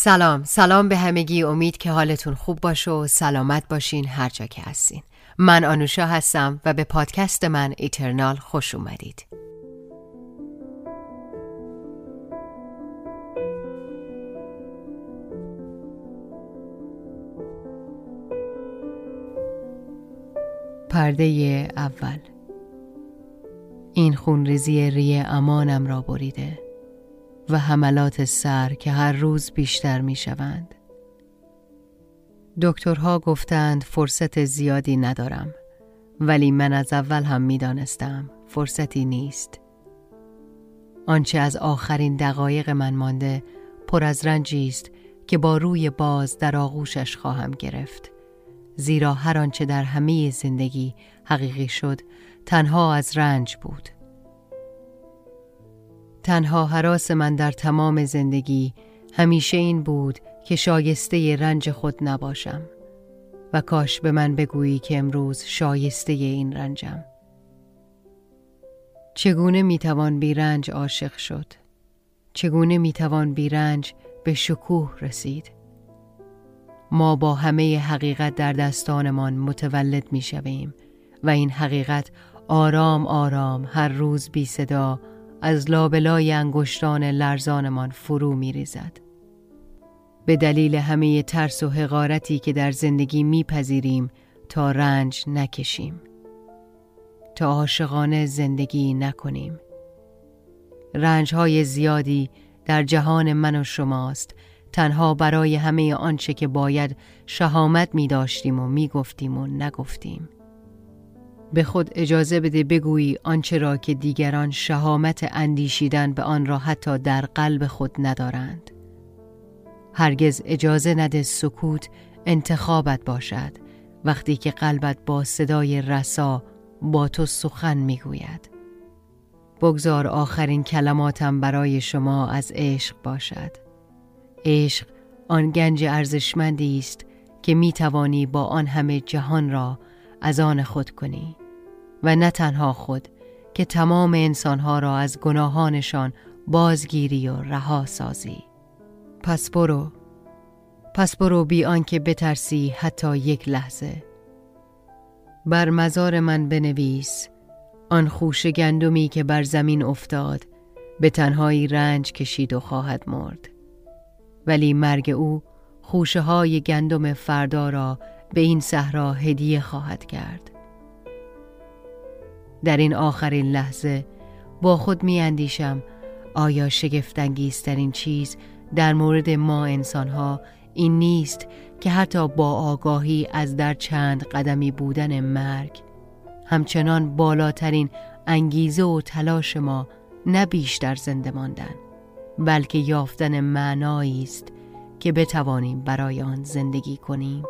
سلام. سلام به همگی. امید که حالتون خوب باشه و سلامت باشین هر جا که هستین. من آنوشا هستم و به پادکست من ایترنال خوش اومدید. پرده اول. این خونریزی ری امانم را بریده. و حملات سر که هر روز بیشتر می شوند. دکترها گفتند فرصت زیادی ندارم ولی من از اول هم می دانستم فرصتی نیست. آنچه از آخرین دقایق من مانده پر از رنجی است که با روی باز در آغوشش خواهم گرفت. زیرا هر آنچه در همه زندگی حقیقی شد تنها از رنج بود. تنها حراس من در تمام زندگی همیشه این بود که شایسته رنج خود نباشم و کاش به من بگویی که امروز شایسته این رنجم. چگونه می‌توان بی رنج عاشق شد؟ چگونه می‌توان بی رنج به شکوه رسید؟ ما با همه حقیقت در دستانمان متولد می شویم و این حقیقت آرام آرام هر روز بی صدا از لابلای انگشتان لرزانمان فرو می ریزد. به دلیل همه ترس و حقارتی که در زندگی میپذیریم تا رنج نکشیم. تا عاشقانه زندگی نکنیم. رنج های زیادی در جهان من و شماست. تنها برای همه آنچه که باید شهامت می داشتیم و می گفتیم و نگفتیم. به خود اجازه بده بگویی آنچه را که دیگران شهامت اندیشیدن به آن را حتی در قلب خود ندارند. هرگز اجازه نده سکوت انتخابت باشد وقتی که قلبت با صدای رسا با تو سخن می‌گوید. بگذار آخرین کلماتم برای شما از عشق باشد. عشق آن گنج ارزشمندی است که می توانی با آن همه جهان را از آن خود کنی و نه تنها خود که تمام انسانها را از گناهانشان بازگیری و رها سازی. پس برو. پس برو بی آنکه بترسی حتی یک لحظه. بر مزار من بنویس آن خوش گندمی که بر زمین افتاد به تنهایی رنج کشید و خواهد مرد. ولی مرگ او خوشه های گندم فردا را به این صحرا هدیه خواهد کرد. در این آخرین لحظه با خود می اندیشم آیا شگفتانگیزترین چیز در مورد ما انسانها این نیست که حتی با آگاهی از در چند قدمی بودن مرگ همچنان بالاترین انگیزه و تلاش ما نه بیشتر زنده ماندن بلکه یافتن معنایی است که بتوانیم برای آن زندگی کنیم.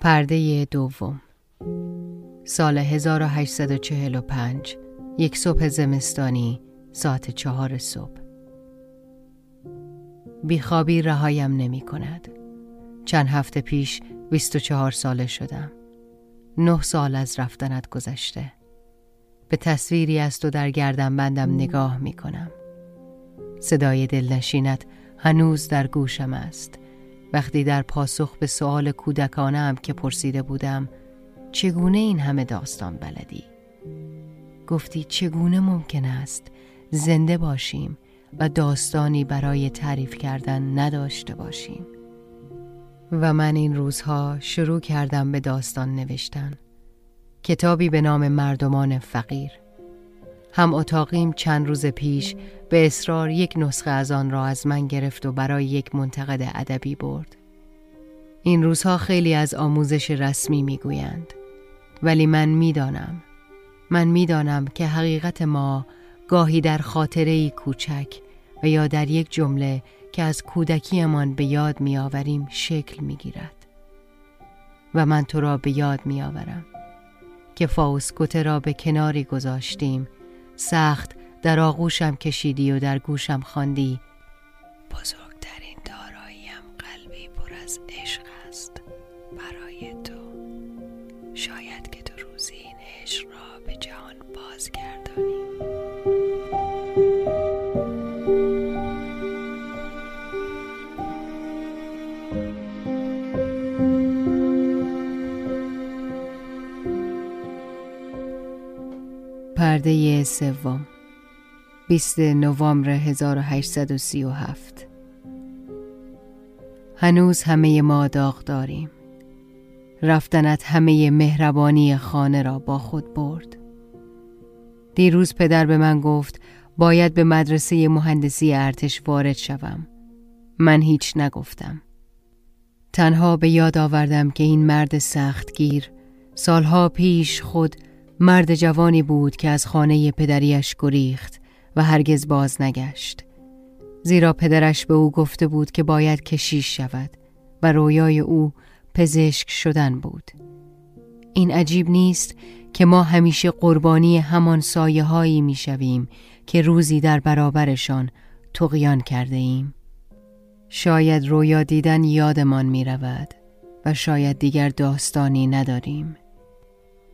پرده دوم. سال 1845 یک صبح زمستانی ساعت چهار صبح. بیخوابی رهایم نمی کند. چند هفته پیش 24 ساله شدم. نه سال از رفتنت گذشته. به تصویری از تو در گردم بندم نگاه می کنم. صدای دلنشینت هنوز در گوشم است. وقتی در پاسخ به سؤال کودکانم که پرسیده بودم چگونه این همه داستان بلدی؟ گفتی چگونه ممکن است زنده باشیم و داستانی برای تعریف کردن نداشته باشیم؟ و من این روزها شروع کردم به داستان نوشتن. کتابی به نام مردمان فقیر. هم اتاقیم چند روز پیش به اصرار یک نسخه از آن را از من گرفت و برای یک منتقد ادبی برد. این روزها خیلی از آموزش رسمی می‌گویند ولی من می‌دانم من می‌دانم که حقیقت ما گاهی در خاطره کوچک و یا در یک جمله که از کودکیمان به یاد میآوریم شکل می‌گیرد و من تو را به یاد میآورم که فاوسکوته را به کناری گذاشتیم سخت در آغوشم کشیدی و در گوشم خواندی. بزرگترین پرده سوم 20 نوامبر 1837 هنوز همه ما داغ داریم. رفتنت همه مهربانی خانه را با خود برد. دیروز پدر به من گفت باید به مدرسه مهندسی ارتش وارد شوم. من هیچ نگفتم. تنها به یاد آوردم که این مرد سختگیر سالها پیش خود مرد جوانی بود که از خانه پدریش گریخت و هرگز باز نگشت. زیرا پدرش به او گفته بود که باید کشیش شود و رویای او پزشک شدن بود. این عجیب نیست که ما همیشه قربانی همان سایه هایی می شویم که روزی در برابرشان تقیان کرده ایم. شاید رویا دیدن یادمان می رود و شاید دیگر داستانی نداریم.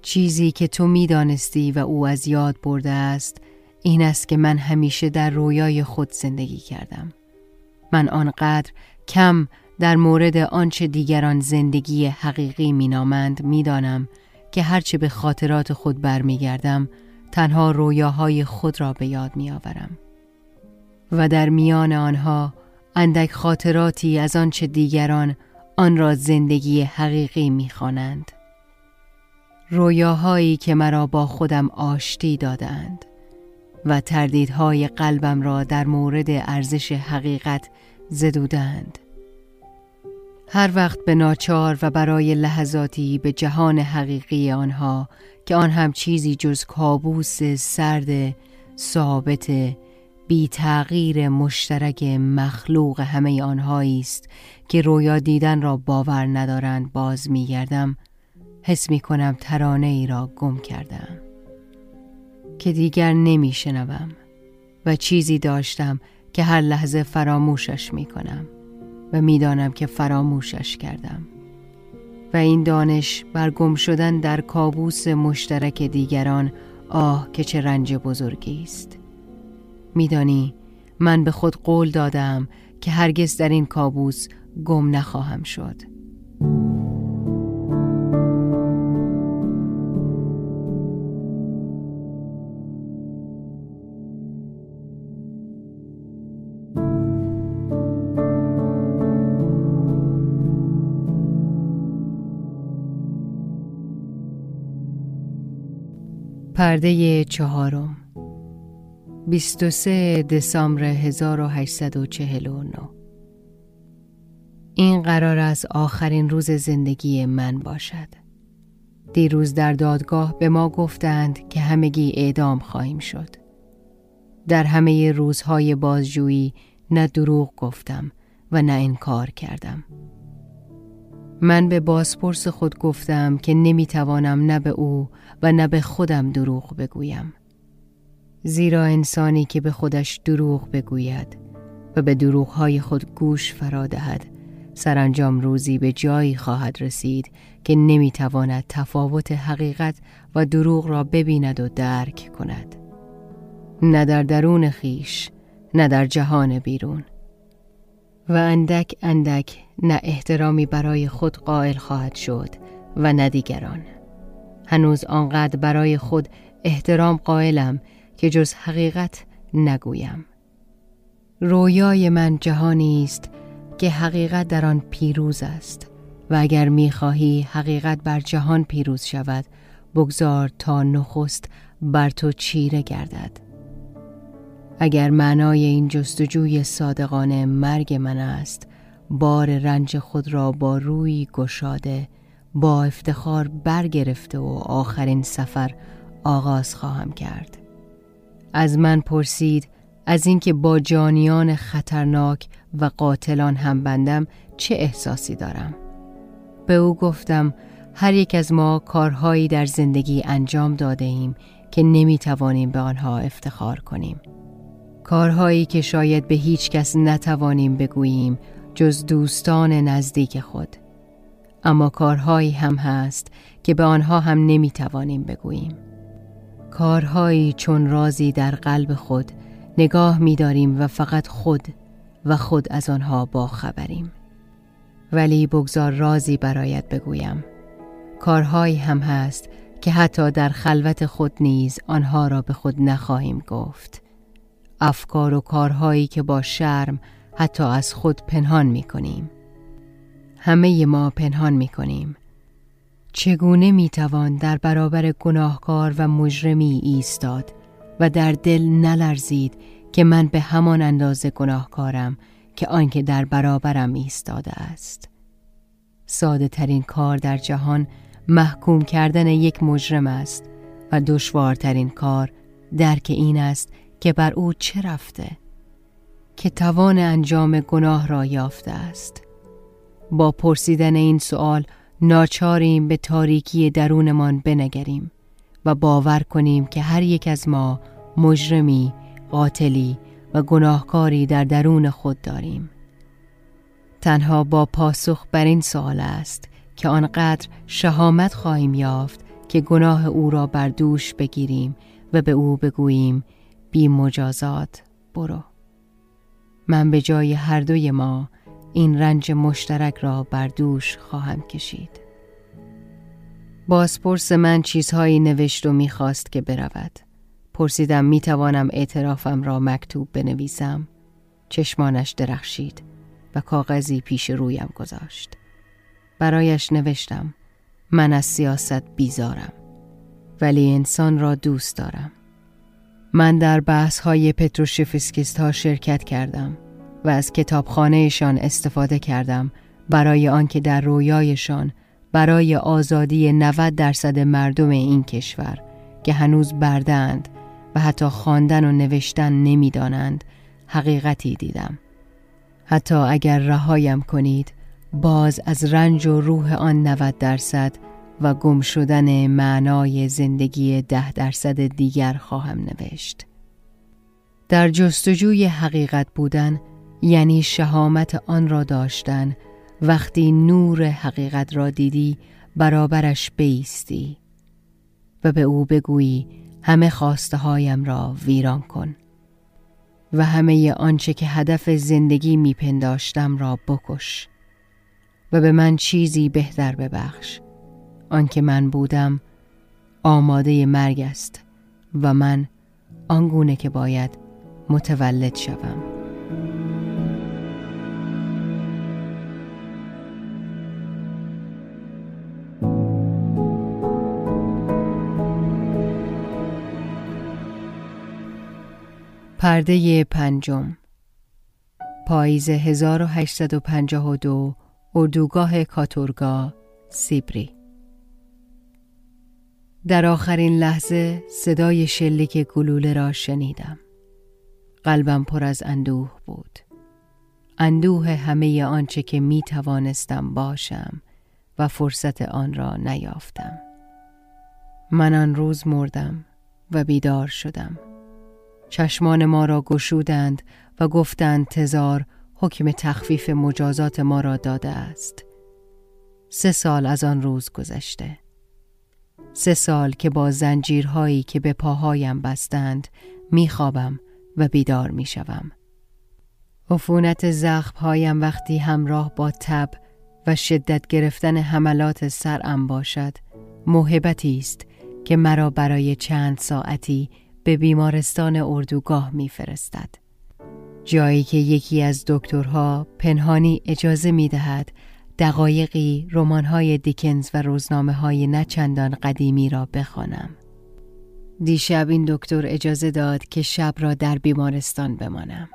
چیزی که تو می دانستی و او از یاد برده است این است که من همیشه در رویای خود زندگی کردم. من آنقدر کم در مورد آنچه دیگران زندگی حقیقی مینامند می‌دانم که هرچه به خاطرات خود برمیگردم تنها رویاهای خود را به یاد میآورم. و در میان آنها اندک خاطراتی از آنچه دیگران آن را زندگی حقیقی می‌خوانند. رویاهایی که مرا با خودم آشتی دادند و تردیدهای قلبم را در مورد ارزش حقیقت زدودند. هر وقت به ناچار و برای لحظاتی به جهان حقیقی آنها که آن هم چیزی جز کابوس سرد ثابت بی تغییر مشترک مخلوق همه آنهایی است که رویا دیدن را باور ندارند باز میگردم حس می کنم ترانه ای را گم کردم که دیگر نمی شنوم و چیزی داشتم که هر لحظه فراموشش می کنم و می‌دانم که فراموشش کردم. و این دانش بر گم شدن در کابوس مشترک دیگران آه که چه رنج بزرگی است. میدانی من به خود قول دادم که هرگز در این کابوس گم نخواهم شد. پرده چهارم 23 دسامبر 1849 این قرار است آخرین روز زندگی من باشد. دیروز در دادگاه به ما گفتند که همگی اعدام خواهیم شد. در همه روزهای بازجویی نه دروغ گفتم و نه انکار کردم. من به بازپرس خود گفتم که نمی‌توانم نه به او و نه به خودم دروغ بگویم. زیرا انسانی که به خودش دروغ بگوید و به دروغهای خود گوش فرا دهد سرانجام روزی به جایی خواهد رسید که نمی‌تواند تفاوت حقیقت و دروغ را ببیند و درک کند. نه در درون خیش نه در جهان بیرون. و اندک اندک نه احترامی برای خود قائل خواهد شد و نه دیگران. هنوز آنقدر برای خود احترام قائلم که جز حقیقت نگویم. رویای من جهانی است که حقیقت در آن پیروز است و اگر می‌خواهی حقیقت بر جهان پیروز شود بگذار تا نخست بر تو چیره گردد. اگر معنای این جستجوی صادقانه مرگ من است بار رنج خود را با روی گشاده با افتخار برگرفته و آخرین سفر آغاز خواهم کرد. از من پرسید از اینکه با جانیان خطرناک و قاتلان هم بندم چه احساسی دارم؟ به او گفتم هر یک از ما کارهایی در زندگی انجام داده ایم که نمی توانیم به آنها افتخار کنیم. کارهایی که شاید به هیچ کس نتوانیم بگوییم جز دوستان نزدیک خود. اما کارهایی هم هست که به آنها هم نمی‌توانیم بگوییم. کارهایی چون رازی در قلب خود نگاه می‌داریم و فقط خود و خود از آنها با خبریم ولی بگذار رازی برایت بگویم. کارهایی هم هست که حتی در خلوت خود نیز آنها را به خود نخواهیم گفت. افکار و کارهایی که با شرم حتی از خود پنهان می کنیم همه ما پنهان می کنیم چگونه می توان در برابر گناهکار و مجرمی ایستاد و در دل نلرزید که من به همان اندازه گناهکارم که آنکه در برابرم ایستاده است؟ ساده ترین کار در جهان محکوم کردن یک مجرم است و دشوارترین کار درک این است که بر او چه رفته که توان انجام گناه را یافته است با پرسیدن این سوال ناچاریم به تاریکی درونمان بنگریم و باور کنیم که هر یک از ما مجرمی، قاتلی و گناهکاری در درون خود داریم. تنها با پاسخ بر این سوال است که آنقدر شهامت خواهیم یافت که گناه او را بر دوش بگیریم و به او بگوییم بی مجازات برو. من به جای هر دوی ما این رنج مشترک را بر دوش خواهم کشید. بازپرس من چیزهایی نوشت و می‌خواست که برود. پرسیدم می‌توانم اعترافم را مکتوب بنویسم. چشمانش درخشید و کاغذی پیش رویم گذاشت. برایش نوشتم من از سیاست بیزارم ولی انسان را دوست دارم. من در بحث های پتروشفسکیست ها شرکت کردم و از کتابخانهشان استفاده کردم برای آنکه در رویایشان برای آزادی 90 درصد مردم این کشور که هنوز بردند و حتی خواندن و نوشتن نمی‌دانند حقیقتی دیدم. حتی اگر رهایم کنید باز از رنج و روح آن 90 درصد و گم شدن معنای زندگی ده درصد دیگر خواهم نوشت. در جستجوی حقیقت بودن یعنی شهامت آن را داشتن وقتی نور حقیقت را دیدی برابرش بیستی و به او بگویی همه خواسته هایم را ویران کن و همه آنچه که هدف زندگی میپنداشتم را بکش و به من چیزی بهتر ببخش. آنکه من بودم آماده مرگ است و من آنگونه که باید متولد شوم. پرده پنجم. پاییز 1852 اردوگاه کاتورگا سیبری. در آخرین لحظه صدای شلیک گلوله را شنیدم. قلبم پر از اندوه بود. اندوه همه آنچه که می توانستم باشم و فرصت آن را نیافتم. من آن روز مردم و بیدار شدم. چشمان ما را گشودند و گفتند تزار حکم تخفیف مجازات ما را داده است. سه سال از آن روز گذشته. سه سال که با زنجیرهایی که به پاهایم بستند میخوابم و بیدار می‌شوم عفونت زخمهایم وقتی همراه با تب و شدت گرفتن حملات سرم باشد موهبتی است که مرا برای چند ساعتی به بیمارستان اردوگاه میفرستد. جایی که یکی از دکترها پنهانی اجازه می دهد دقایقی رمان‌های دیکنز و روزنامه های نچندان قدیمی را بخوانم. دیشب این دکتر اجازه داد که شب را در بیمارستان بمانم.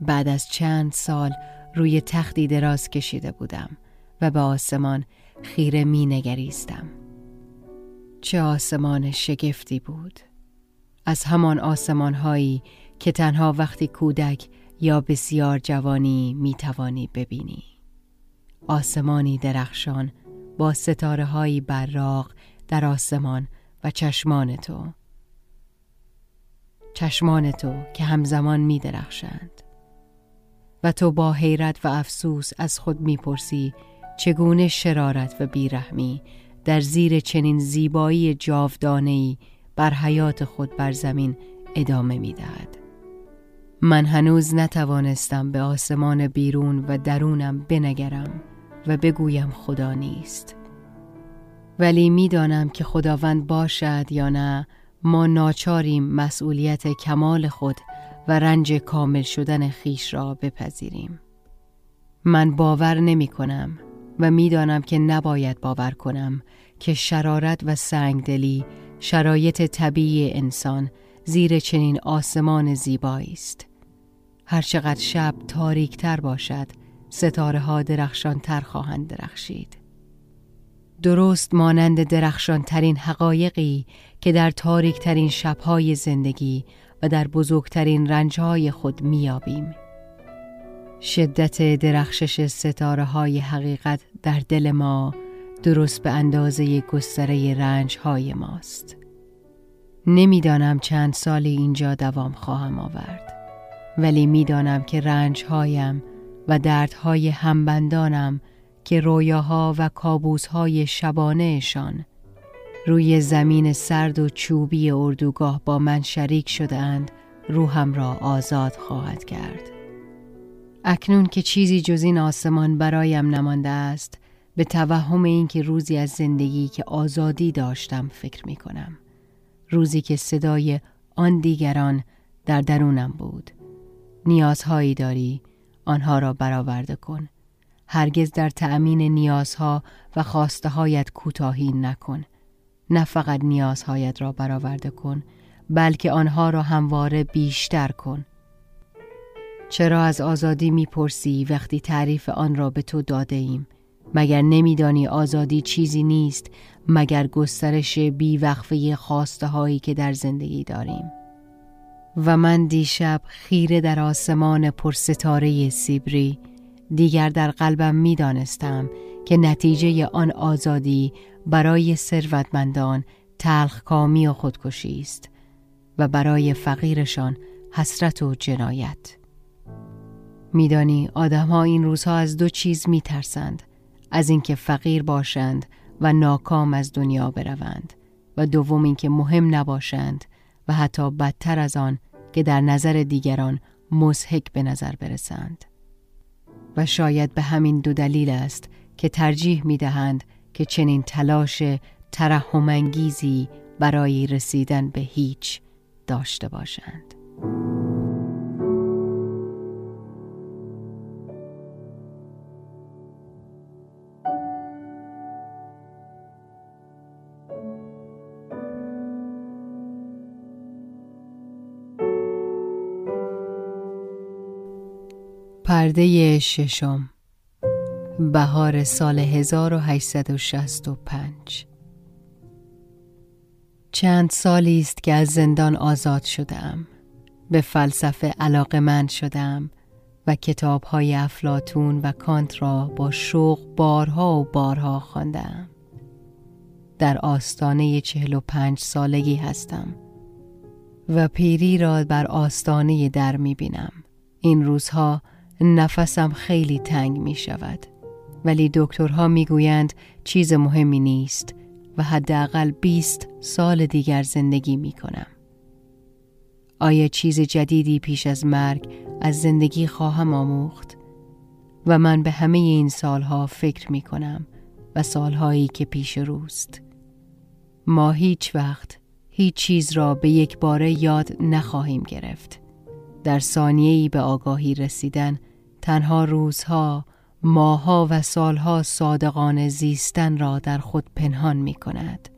بعد از چند سال روی تختی دراز کشیده بودم و به آسمان خیره می نگریستم. چه آسمان شگفتی بود. از همان آسمان هایی که تنها وقتی کودک یا بسیار جوانی می توانی ببینی آسمانی درخشان با ستاره هایی براق در آسمان و چشمان تو. چشمان تو که همزمان می درخشند. و تو با حیرت و افسوس از خود می‌پرسی چگونه شرارت و بیرحمی در زیر چنین زیبایی جاودانه‌ای بر حیات خود بر زمین ادامه می‌دهد. من هنوز نتوانستم به آسمان بیرون و درونم بنگرم. و بگویم خدا نیست. ولی می‌دانم که خداوند باشد یا نه ما ناچاریم مسئولیت کمال خود و رنج کامل شدن خیش را بپذیریم. من باور نمی کنم و می‌دانم که نباید باور کنم که شرارت و سنگدلی شرایط طبیعی انسان زیر چنین آسمان زیبایی است. هرچقدر شب تاریکتر باشد ستاره ها درخشان تر خواهند درخشید. درست مانند درخشان ترین حقایقی که در تاریک ترین شبهای زندگی و در بزرگترین رنجهای خود میابیم. شدت درخشش ستاره های حقیقت در دل ما درست به اندازه گستره رنج های ماست. نمی‌دانم چند سالی اینجا دوام خواهم آورد ولی می‌دانم که رنج هایم و دردهای همبندانم که رویاها و کابوسهای شبانهشان. روی زمین سرد و چوبی اردوگاه با من شریک شدهاند روحم را آزاد خواهد کرد. اکنون که چیزی جز این آسمان برایم نمانده است به توهم اینکه روزی از زندگی که آزادی داشتم فکر می کنم روزی که صدای آن دیگران در درونم بود. نیازهایی داری آنها را برآورده کن. هرگز در تأمین نیازها و خواسته هایت کوتاهی نکن. نه فقط نیازهایت را برآورده کن بلکه آنها را همواره بیشتر کن. چرا از آزادی می‌پرسی وقتی تعریف آن را به تو داده ایم مگر نمیدانی آزادی چیزی نیست مگر گسترش بیوقفه خواسته هایی که در زندگی داریم؟ و من دیشب خیره در آسمان پرستاره سیبری دیگر در قلبم می دانستم که نتیجه آن آزادی برای ثروتمندان تلخکامی و خودکشی است و برای فقیرشان حسرت و جنایت. میدانی آدمها این روزها از دو چیز می ترسند از اینکه فقیر باشند و ناکام از دنیا بروند و دوم اینکه مهم نباشند و حتی بدتر از آن که در نظر دیگران مزهک به نظر برسند و شاید به همین دو دلیل است که ترجیح می دهند که چنین تلاش ترحمانگیزی برای رسیدن به هیچ داشته باشند. پرده ششم بهار سال 1865 چند سالی است که از زندان آزاد شدم به فلسفه علاقه من شدم و کتاب های افلاتون و کانت را با شوق بارها و بارها خواندم. در آستانه چهل و پنج سالگی هستم و پیری را بر آستانه در می بینم. این روزها نفسم خیلی تنگ می شود ولی دکترها می گویند چیز مهمی نیست و حداقل 20 سال دیگر زندگی می کنم. آیا چیز جدیدی پیش از مرگ از زندگی خواهم آموخت؟ و من به همه این سالها فکر می کنم و سالهایی که پیش روست. ما هیچ وقت هیچ چیز را به یک باره یاد نخواهیم گرفت. در ثانیه‌ای به آگاهی رسیدن تنها روزها، ماها و سالها صادقان زیستن را در خود پنهان می کند.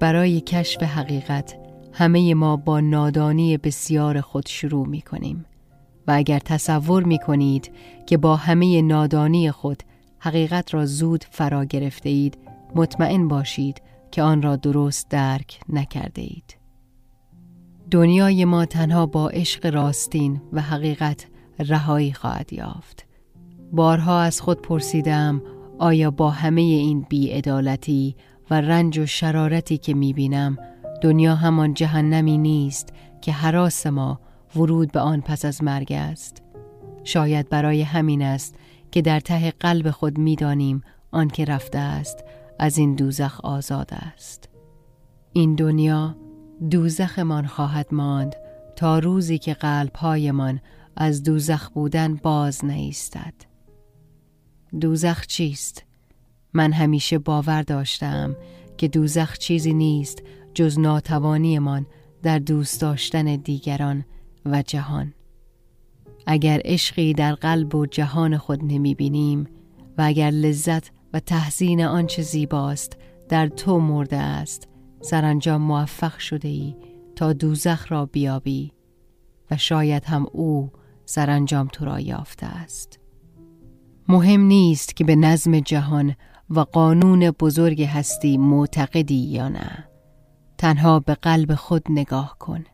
برای کشف حقیقت همه ما با نادانی بسیار خود شروع می کنیم و اگر تصور می کنید که با همه نادانی خود حقیقت را زود فرا گرفته اید مطمئن باشید که آن را درست درک نکرده اید. دنیای ما تنها با عشق راستین و حقیقت رهایی خواهد یافت. بارها از خود پرسیدم آیا با همه این بیعدالتی و رنج و شرارتی که می‌بینم دنیا همان جهنمی نیست که حراس ما ورود به آن پس از مرگ است؟ شاید برای همین است که در ته قلب خود می‌دانیم آنکه رفته است از این دوزخ آزاد است. این دنیا دوزخمان خواهد ماند تا روزی که قلبهایمان از دوزخ بودن باز نیستد دوزخ چیست؟ من همیشه باور داشتم که دوزخ چیزی نیست جز ناتوانیمان در دوست داشتن دیگران و جهان اگر عشقی در قلب و جهان خود نمی بینیم و اگر لذت و تحسین آنچه زیباست در تو مرده است سرانجام موفق شده ای تا دوزخ را بیابی و شاید هم او سرانجام تو را یافته است. مهم نیست که به نظم جهان و قانون بزرگ هستی معتقدی یا نه. تنها به قلب خود نگاه کن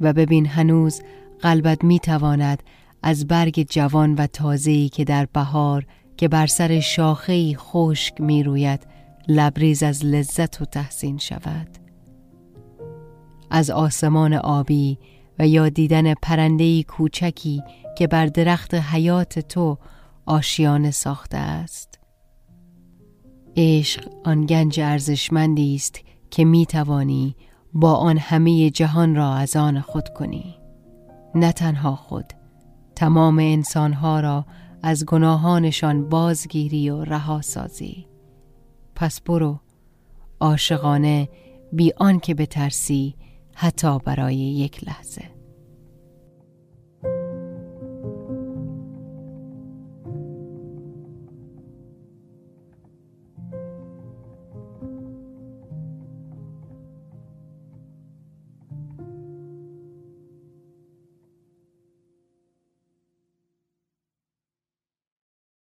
و ببین هنوز قلبت می تواند از برگ جوان و تازه‌ای که در بهار که بر سر شاخه‌ای خشک می روید لبریز از لذت و تحسین شود. از آسمان آبی و یا دیدن پرندهی کوچکی که بر درخت حیات تو آشیانه ساخته است. عشق آن گنج ارزشمندی است که می توانی با آن همه جهان را از آن خود کنی. نه تنها خود تمام انسانها را از گناهانشان بازگیری و رها سازی. پس برو عاشقانه بی آن که بترسی حتی برای یک لحظه.